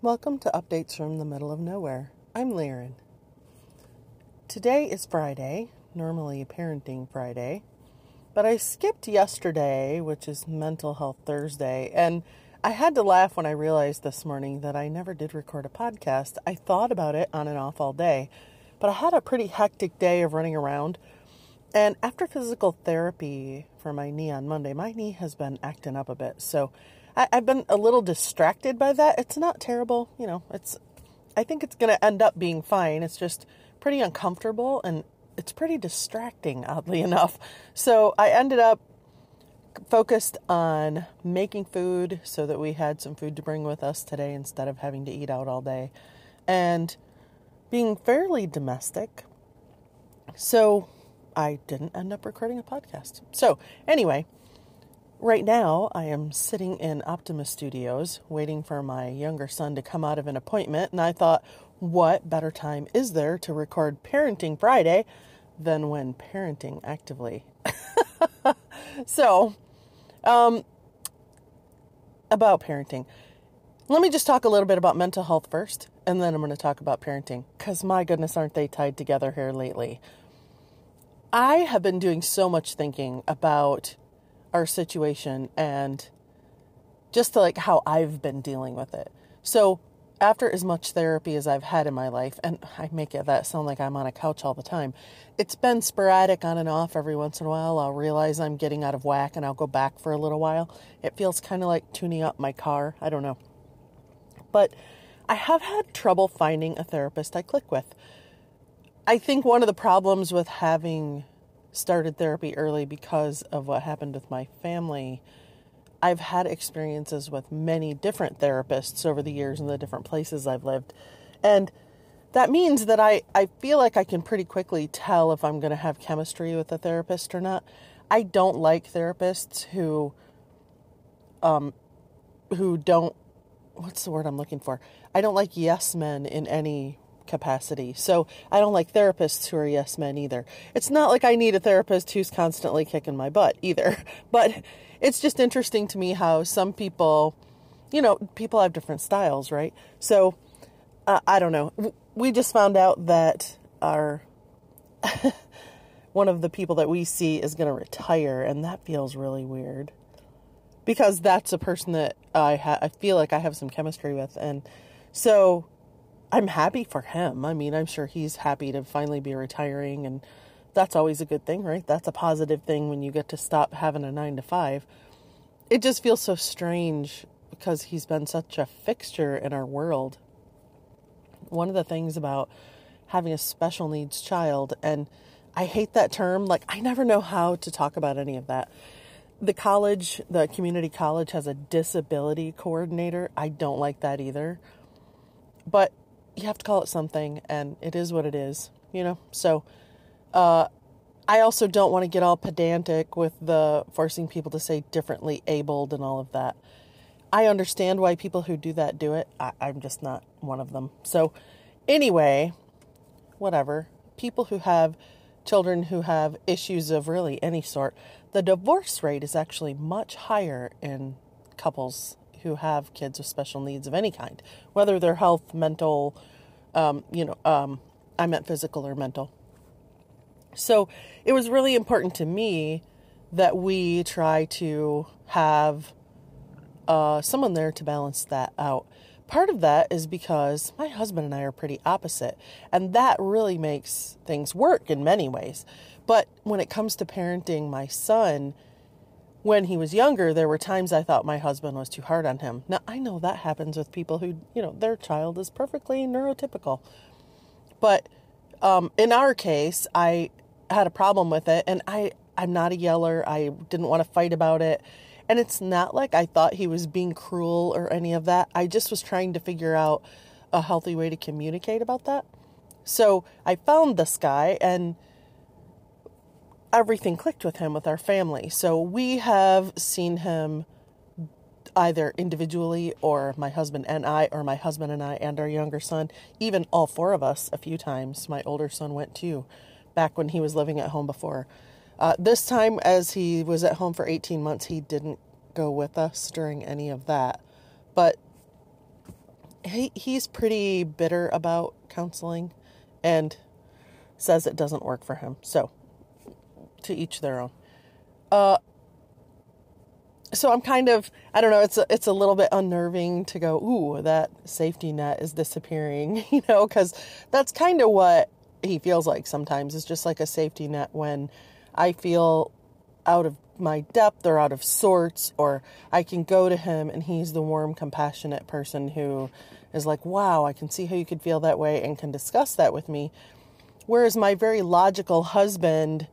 Welcome to Updates from the Middle of Nowhere. I'm Laren. Today is Friday, normally Parenting Friday, but I skipped yesterday, which is Mental Health Thursday, and I had to laugh when I realized this morning that I never did record a podcast. I thought about it on and off all day, but I had a pretty hectic day of running around. And after physical therapy for my knee on Monday, my knee has been acting up a bit. So I, have been a little distracted by that. It's not terrible, you know. It's I think it's going to end up being fine. It's just pretty uncomfortable and it's pretty distracting, oddly enough. So I ended up focused on making food so that we had some food to bring with us today instead of having to eat out all day, and being fairly domestic. So I didn't end up recording a podcast. So anyway. Right now, I am sitting in Optimus Studios waiting for my younger son to come out of an appointment, and I thought, what better time is there to record Parenting Friday than when parenting actively? so, um, about parenting. Let me just talk a little bit about mental health first, and then I'm going to talk about parenting, because my goodness, aren't they tied together here lately? I have been doing so much thinking about our situation and just to like how I've been dealing with it. So, after as much therapy as I've had in my life, and I make it that sound like I'm on a couch all the time, it's been sporadic on and off every once in a while. I'll realize I'm getting out of whack and I'll go back for a little while. It feels kind of like tuning up my car. I don't know. But I have had trouble finding a therapist I click with. I think one of the problems with having started therapy early because of what happened with my family. I've had experiences with many different therapists over the years in the different places I've lived. And that means that I, I feel like I can pretty quickly tell if I'm going to have chemistry with a therapist or not. I don't like therapists who um who don't what's the word I'm looking for? I don't like yes men in any capacity. So I don't like therapists who are yes men either. It's not like I need a therapist who's constantly kicking my butt either. But it's just interesting to me how some people, you know, people have different styles, right? So uh, I don't know. We just found out that our one of the people that we see is going to retire, and that feels really weird because that's a person that I ha- I feel like I have some chemistry with, and so I'm happy for him. I mean, I'm sure he's happy to finally be retiring, and that's always a good thing, right? That's a positive thing when you get to stop having a nine to five. It just feels so strange because he's been such a fixture in our world. One of the things about having a special needs child, and I hate that term, like, I never know how to talk about any of that. The college, the community college, has a disability coordinator. I don't like that either. But you have to call it something, and it is what it is, you know? So, uh, I also don't want to get all pedantic with the forcing people to say differently abled and all of that. I understand why people who do that do it. I, I'm just not one of them. So, anyway, whatever. People who have children who have issues of really any sort, the divorce rate is actually much higher in couples who have kids with special needs of any kind, whether they're health, mental, um, you know, um, I meant physical or mental. So it was really important to me that we try to have uh, someone there to balance that out. Part of that is because my husband and I are pretty opposite, and that really makes things work in many ways. But when it comes to parenting my son, when he was younger, there were times I thought my husband was too hard on him. Now, I know that happens with people who, you know, their child is perfectly neurotypical. But um, in our case, I had a problem with it, and I, I'm not a yeller. I didn't want to fight about it. And it's not like I thought he was being cruel or any of that. I just was trying to figure out a healthy way to communicate about that. So I found this guy, and everything clicked with him with our family. So we have seen him either individually or my husband and I, or my husband and I and our younger son, even all four of us a few times. My older son went too, back when he was living at home before. Uh, this time, as he was at home for 18 months, he didn't go with us during any of that. But he he's pretty bitter about counseling and says it doesn't work for him. So, to each their own. Uh so I'm kind of I don't know, it's a, it's a little bit unnerving to go, "Ooh, that safety net is disappearing," you know, cuz that's kind of what he feels like sometimes. It's just like a safety net when I feel out of my depth or out of sorts, or I can go to him and he's the warm, compassionate person who is like, wow, I can see how you could feel that way and can discuss that with me. Whereas my very logical husband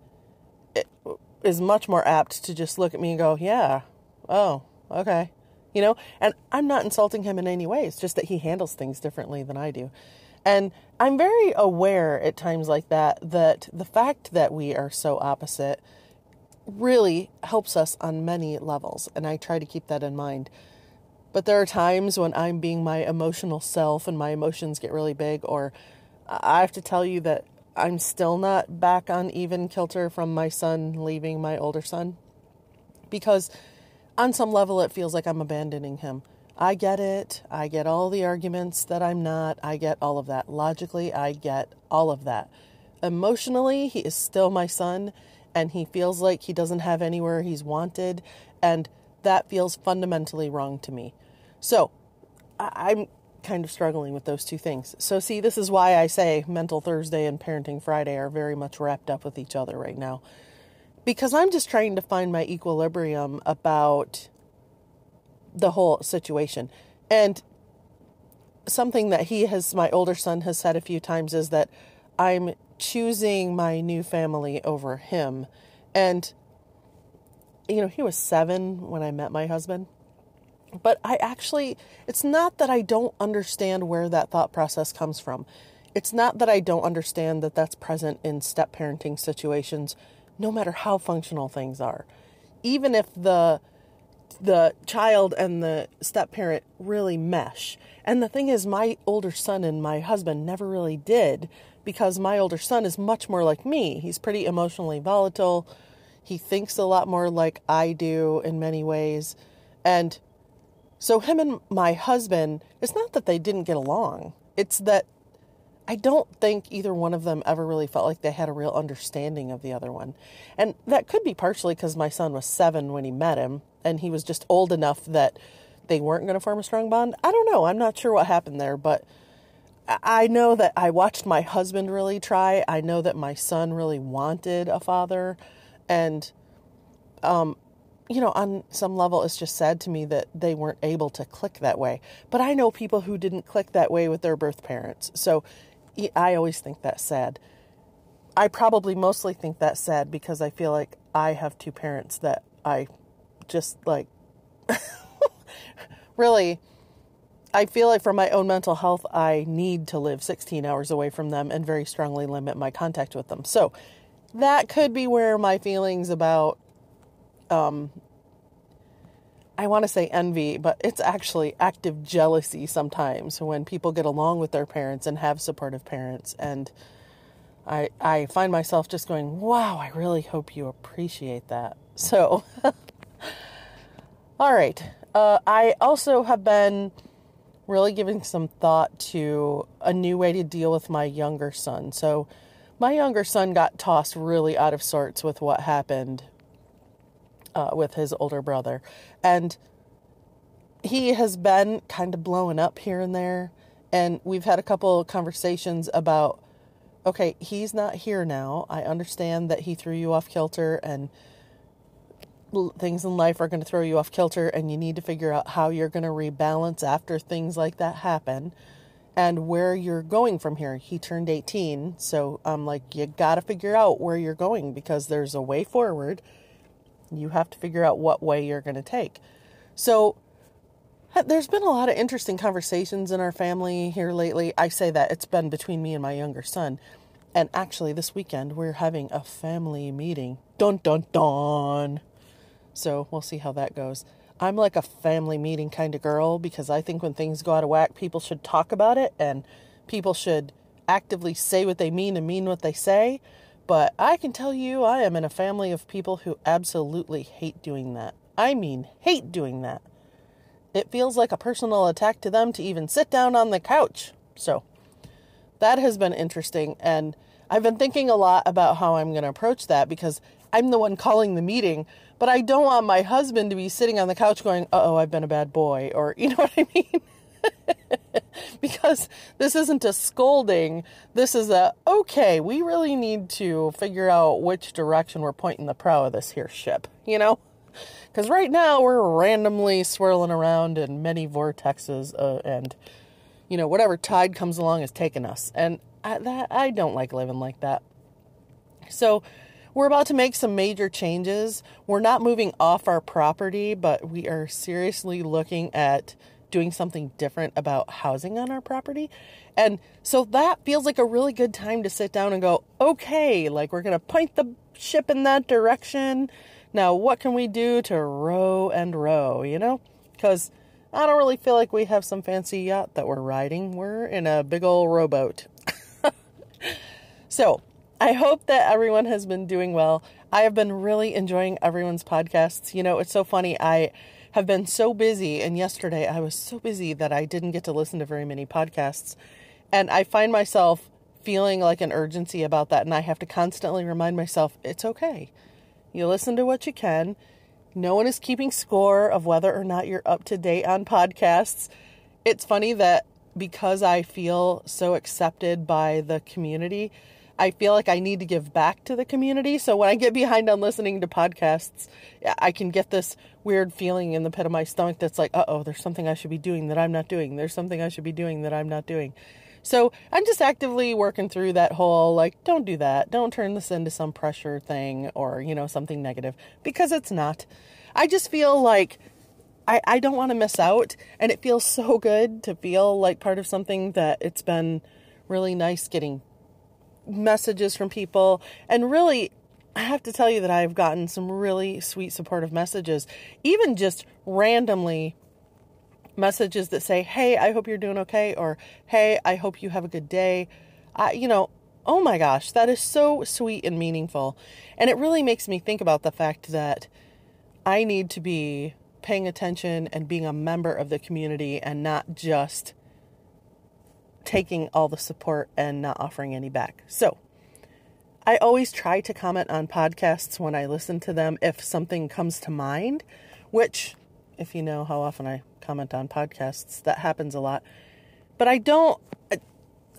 is much more apt to just look at me and go, yeah, oh, okay. You know, and I'm not insulting him in any way. It's just that he handles things differently than I do. And I'm very aware at times like that that the fact that we are so opposite really helps us on many levels, and I try to keep that in mind. But there are times when I'm being my emotional self and my emotions get really big, or I have to tell you that I'm still not back on even kilter from my son leaving my older son. Because on some level, it feels like I'm abandoning him. I get it. I get all the arguments that I'm not. I get all of that. Logically, I get all of that. Emotionally, he is still my son, and he feels like he doesn't have anywhere he's wanted, and that feels fundamentally wrong to me. So, I'm kind of struggling with those two things. So, see, this is why I say Mental Thursday and Parenting Friday are very much wrapped up with each other right now. Because I'm just trying to find my equilibrium about the whole situation. And something that he has, my older son has said a few times is that I'm choosing my new family over him. And, you know, he was seven when I met my husband. But I actually, it's not that I don't understand where that thought process comes from. It's not that I don't understand that that's present in step parenting situations, no matter how functional things are. Even if the the child and the step parent really mesh. And the thing is, my older son and my husband never really did because my older son is much more like me. He's pretty emotionally volatile. He thinks a lot more like I do in many ways. And so, him and my husband, it's not that they didn't get along, it's that I don't think either one of them ever really felt like they had a real understanding of the other one. And that could be partially because my son was seven when he met him, and he was just old enough that they weren't going to form a strong bond. I don't know. I'm not sure what happened there, but I know that I watched my husband really try. I know that my son really wanted a father. And, um, you know, on some level, it's just sad to me that they weren't able to click that way. But I know people who didn't click that way with their birth parents. So I always think that's sad. I probably mostly think that's sad because I feel like I have two parents that I just like really I feel like for my own mental health, I need to live 16 hours away from them and very strongly limit my contact with them. So that could be where my feelings about, um, I want to say envy, but it's actually active jealousy sometimes when people get along with their parents and have supportive parents. And I, I find myself just going, wow, I really hope you appreciate that. So, all right. Uh, I also have been really giving some thought to a new way to deal with my younger son. So, my younger son got tossed really out of sorts with what happened uh, with his older brother. And he has been kind of blowing up here and there. And we've had a couple conversations about okay, he's not here now. I understand that he threw you off kilter and things in life are going to throw you off kilter and you need to figure out how you're going to rebalance after things like that happen and where you're going from here. He turned 18, so I'm like you got to figure out where you're going because there's a way forward. You have to figure out what way you're going to take. So there's been a lot of interesting conversations in our family here lately. I say that it's been between me and my younger son. And actually, this weekend, we're having a family meeting. Dun dun dun. So we'll see how that goes. I'm like a family meeting kind of girl because I think when things go out of whack, people should talk about it and people should actively say what they mean and mean what they say. But I can tell you, I am in a family of people who absolutely hate doing that. I mean, hate doing that. it feels like a personal attack to them to even sit down on the couch. So that has been interesting. And I've been thinking a lot about how I'm going to approach that because I'm the one calling the meeting, but I don't want my husband to be sitting on the couch going, oh, I've been a bad boy, or you know what I mean? because this isn't a scolding. This is a, okay, we really need to figure out which direction we're pointing the prow of this here ship, you know? Because right now we're randomly swirling around in many vortexes uh, and, you know, whatever tide comes along is taking us. And I, that, I don't like living like that. So, we're about to make some major changes. We're not moving off our property, but we are seriously looking at doing something different about housing on our property. And so that feels like a really good time to sit down and go, okay, like we're going to point the ship in that direction. Now, what can we do to row and row, you know? Because I don't really feel like we have some fancy yacht that we're riding. We're in a big old rowboat. so, I hope that everyone has been doing well. I have been really enjoying everyone's podcasts. You know, it's so funny. I have been so busy. And yesterday I was so busy that I didn't get to listen to very many podcasts. And I find myself feeling like an urgency about that. And I have to constantly remind myself it's okay. You listen to what you can. No one is keeping score of whether or not you're up to date on podcasts. It's funny that because I feel so accepted by the community, I feel like I need to give back to the community. So when I get behind on listening to podcasts, I can get this weird feeling in the pit of my stomach that's like, uh oh, there's something I should be doing that I'm not doing. There's something I should be doing that I'm not doing. So I'm just actively working through that whole like, don't do that. Don't turn this into some pressure thing or, you know, something negative because it's not. I just feel like I, I don't want to miss out. And it feels so good to feel like part of something that it's been really nice getting messages from people. And really, I have to tell you that I've gotten some really sweet, supportive messages, even just randomly messages that say, Hey, I hope you're doing okay, or Hey, I hope you have a good day. I, you know, oh my gosh, that is so sweet and meaningful. And it really makes me think about the fact that I need to be paying attention and being a member of the community and not just taking all the support and not offering any back. So, I always try to comment on podcasts when I listen to them if something comes to mind, which, if you know how often I comment on podcasts, that happens a lot. But I don't.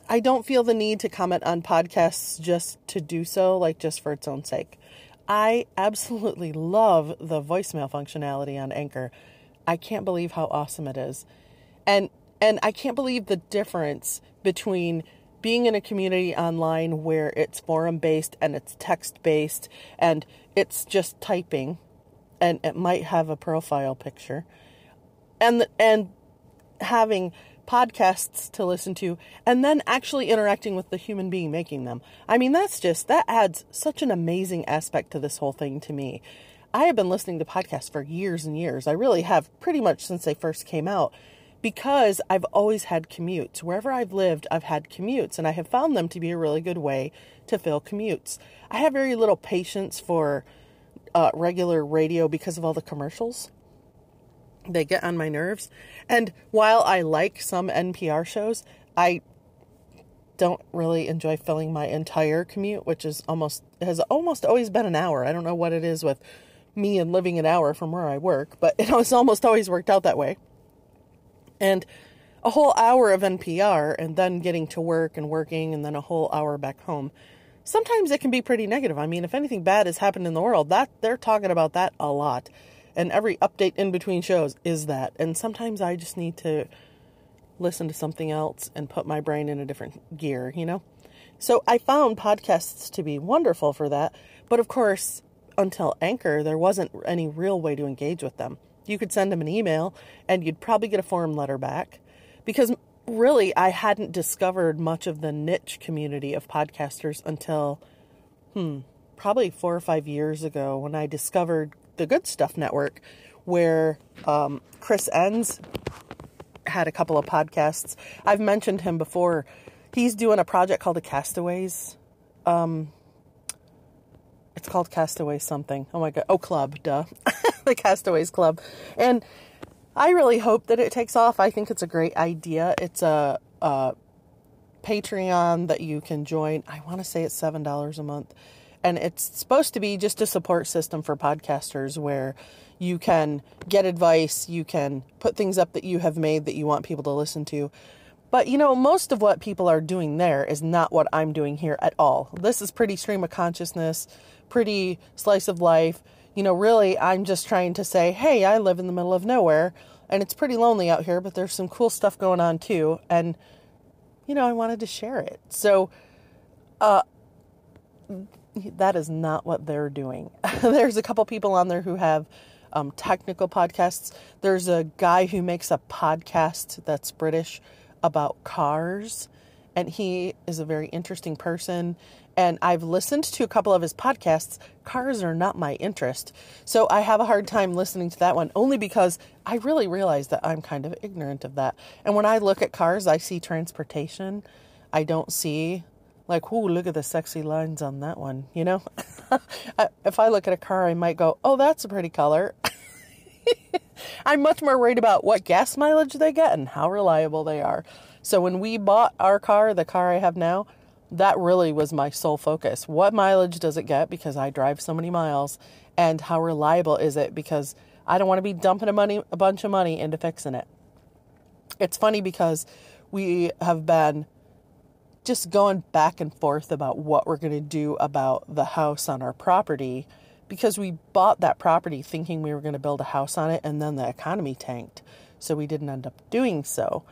I don't feel the need to comment on podcasts just to do so, like just for its own sake. I absolutely love the voicemail functionality on Anchor. I can't believe how awesome it is. And and I can't believe the difference between being in a community online where it's forum based and it's text based and it's just typing and it might have a profile picture and and having podcasts to listen to and then actually interacting with the human being making them. I mean that's just that adds such an amazing aspect to this whole thing to me. I have been listening to podcasts for years and years. I really have pretty much since they first came out because I've always had commutes. Wherever I've lived, I've had commutes, and I have found them to be a really good way to fill commutes. I have very little patience for uh, regular radio because of all the commercials. They get on my nerves. And while I like some NPR shows, I don't really enjoy filling my entire commute, which is almost has almost always been an hour. I don't know what it is with me and living an hour from where I work, but it has almost always worked out that way and a whole hour of NPR and then getting to work and working and then a whole hour back home. Sometimes it can be pretty negative. I mean, if anything bad has happened in the world, that they're talking about that a lot. And every update in between shows is that. And sometimes I just need to listen to something else and put my brain in a different gear, you know? So I found podcasts to be wonderful for that. But of course, until Anchor, there wasn't any real way to engage with them. You could send them an email and you'd probably get a form letter back because really I hadn't discovered much of the niche community of podcasters until hmm probably 4 or 5 years ago when I discovered the Good Stuff Network where um, Chris Enns had a couple of podcasts. I've mentioned him before. He's doing a project called the Castaways. Um, it's called Castaway something. Oh my god. Oh, club, duh. The Castaways Club. And I really hope that it takes off. I think it's a great idea. It's a, a Patreon that you can join. I want to say it's $7 a month. And it's supposed to be just a support system for podcasters where you can get advice, you can put things up that you have made that you want people to listen to. But you know, most of what people are doing there is not what I'm doing here at all. This is pretty stream of consciousness, pretty slice of life you know, really, I'm just trying to say, hey, I live in the middle of nowhere and it's pretty lonely out here, but there's some cool stuff going on too. And, you know, I wanted to share it. So, uh, that is not what they're doing. there's a couple people on there who have um, technical podcasts. There's a guy who makes a podcast that's British about cars, and he is a very interesting person and I've listened to a couple of his podcasts. Cars are not my interest. So I have a hard time listening to that one only because I really realize that I'm kind of ignorant of that. And when I look at cars, I see transportation. I don't see like, "Ooh, look at the sexy lines on that one," you know? if I look at a car, I might go, "Oh, that's a pretty color." I'm much more worried about what gas mileage they get and how reliable they are. So when we bought our car, the car I have now, that really was my sole focus. What mileage does it get because I drive so many miles and how reliable is it because I don't want to be dumping a money a bunch of money into fixing it. It's funny because we have been just going back and forth about what we're going to do about the house on our property because we bought that property thinking we were going to build a house on it and then the economy tanked. So we didn't end up doing so.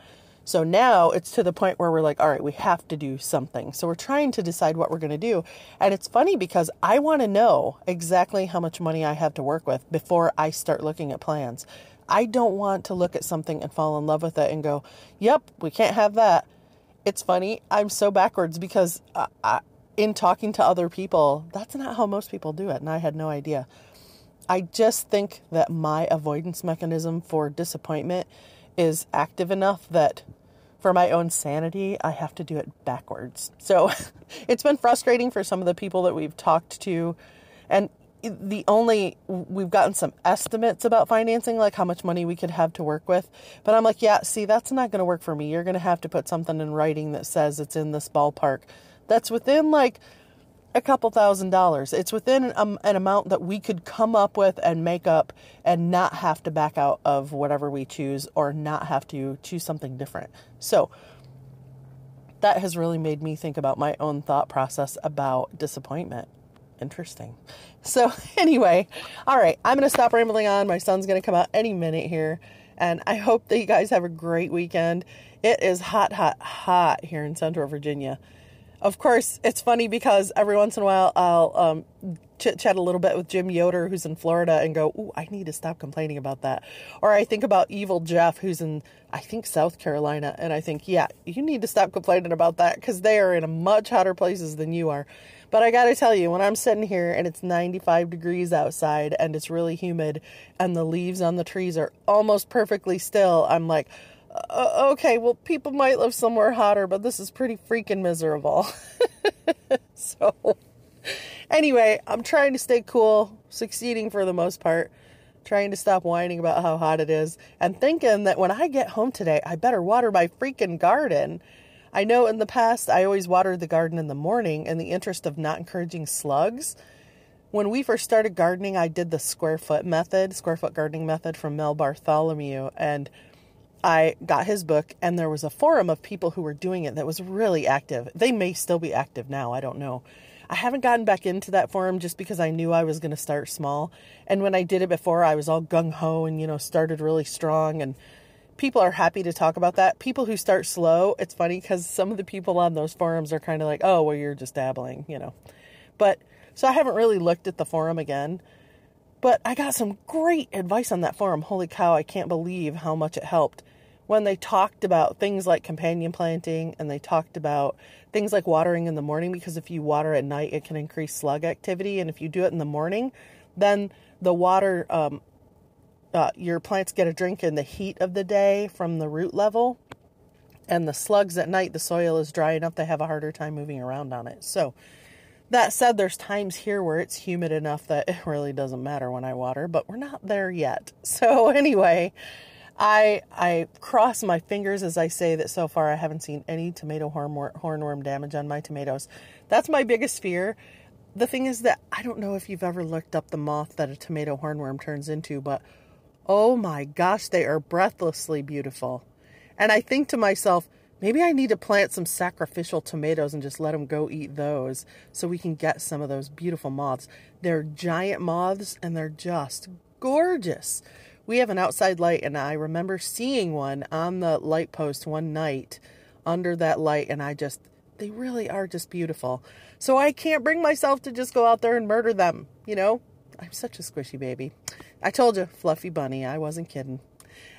So now it's to the point where we're like, all right, we have to do something. So we're trying to decide what we're going to do. And it's funny because I want to know exactly how much money I have to work with before I start looking at plans. I don't want to look at something and fall in love with it and go, yep, we can't have that. It's funny. I'm so backwards because I, I, in talking to other people, that's not how most people do it. And I had no idea. I just think that my avoidance mechanism for disappointment is active enough that for my own sanity, I have to do it backwards. So it's been frustrating for some of the people that we've talked to. And the only, we've gotten some estimates about financing, like how much money we could have to work with. But I'm like, yeah, see, that's not going to work for me. You're going to have to put something in writing that says it's in this ballpark. That's within like a couple thousand dollars. It's within um, an amount that we could come up with and make up and not have to back out of whatever we choose or not have to choose something different. So that has really made me think about my own thought process about disappointment. Interesting. So, anyway, all right, I'm going to stop rambling on. My son's going to come out any minute here. And I hope that you guys have a great weekend. It is hot, hot, hot here in Central Virginia of course, it's funny because every once in a while I'll um, chit chat a little bit with Jim Yoder, who's in Florida, and go, "Ooh, I need to stop complaining about that." Or I think about Evil Jeff, who's in, I think, South Carolina, and I think, yeah, you need to stop complaining about that because they are in much hotter places than you are. But I gotta tell you, when I'm sitting here and it's 95 degrees outside and it's really humid and the leaves on the trees are almost perfectly still, I'm like uh, okay, well, people might live somewhere hotter, but this is pretty freaking miserable. so, anyway, I'm trying to stay cool, succeeding for the most part, trying to stop whining about how hot it is, and thinking that when I get home today, I better water my freaking garden. I know in the past I always watered the garden in the morning in the interest of not encouraging slugs. When we first started gardening, I did the square foot method, square foot gardening method from Mel Bartholomew, and I got his book, and there was a forum of people who were doing it that was really active. They may still be active now, I don't know. I haven't gotten back into that forum just because I knew I was going to start small. And when I did it before, I was all gung ho and, you know, started really strong. And people are happy to talk about that. People who start slow, it's funny because some of the people on those forums are kind of like, oh, well, you're just dabbling, you know. But so I haven't really looked at the forum again. But I got some great advice on that forum. Holy cow, I can't believe how much it helped when they talked about things like companion planting and they talked about things like watering in the morning because if you water at night it can increase slug activity. And if you do it in the morning then the water um, uh, your plants get a drink in the heat of the day from the root level. And the slugs at night the soil is dry enough they have a harder time moving around on it. So that said there's times here where it's humid enough that it really doesn't matter when i water but we're not there yet. So anyway I I cross my fingers as I say that so far I haven't seen any tomato hornworm, damage on my tomatoes. That's my biggest fear. The thing is that I don't know if you've ever looked up the moth that a tomato hornworm turns into, but oh my gosh, they are breathlessly beautiful. And I think to myself, maybe I need to plant some sacrificial tomatoes and just let them go eat those so we can get some of those beautiful moths. They're giant moths and they're just gorgeous. We have an outside light, and I remember seeing one on the light post one night under that light, and I just, they really are just beautiful. So I can't bring myself to just go out there and murder them, you know? I'm such a squishy baby. I told you, fluffy bunny, I wasn't kidding.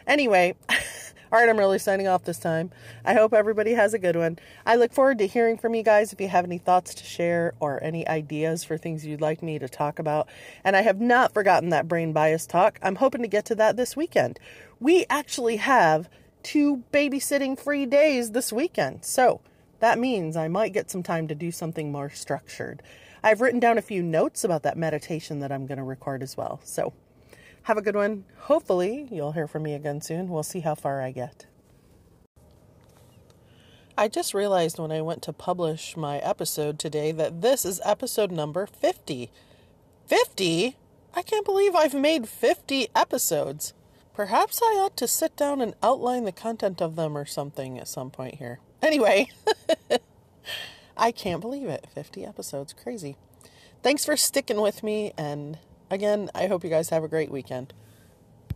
Anyway, all right, I'm really signing off this time. I hope everybody has a good one. I look forward to hearing from you guys if you have any thoughts to share or any ideas for things you'd like me to talk about. And I have not forgotten that brain bias talk. I'm hoping to get to that this weekend. We actually have two babysitting free days this weekend. So that means I might get some time to do something more structured. I've written down a few notes about that meditation that I'm going to record as well. So have a good one. Hopefully, you'll hear from me again soon. We'll see how far I get. I just realized when I went to publish my episode today that this is episode number 50. 50? I can't believe I've made 50 episodes. Perhaps I ought to sit down and outline the content of them or something at some point here. Anyway, I can't believe it. 50 episodes. Crazy. Thanks for sticking with me and Again, I hope you guys have a great weekend.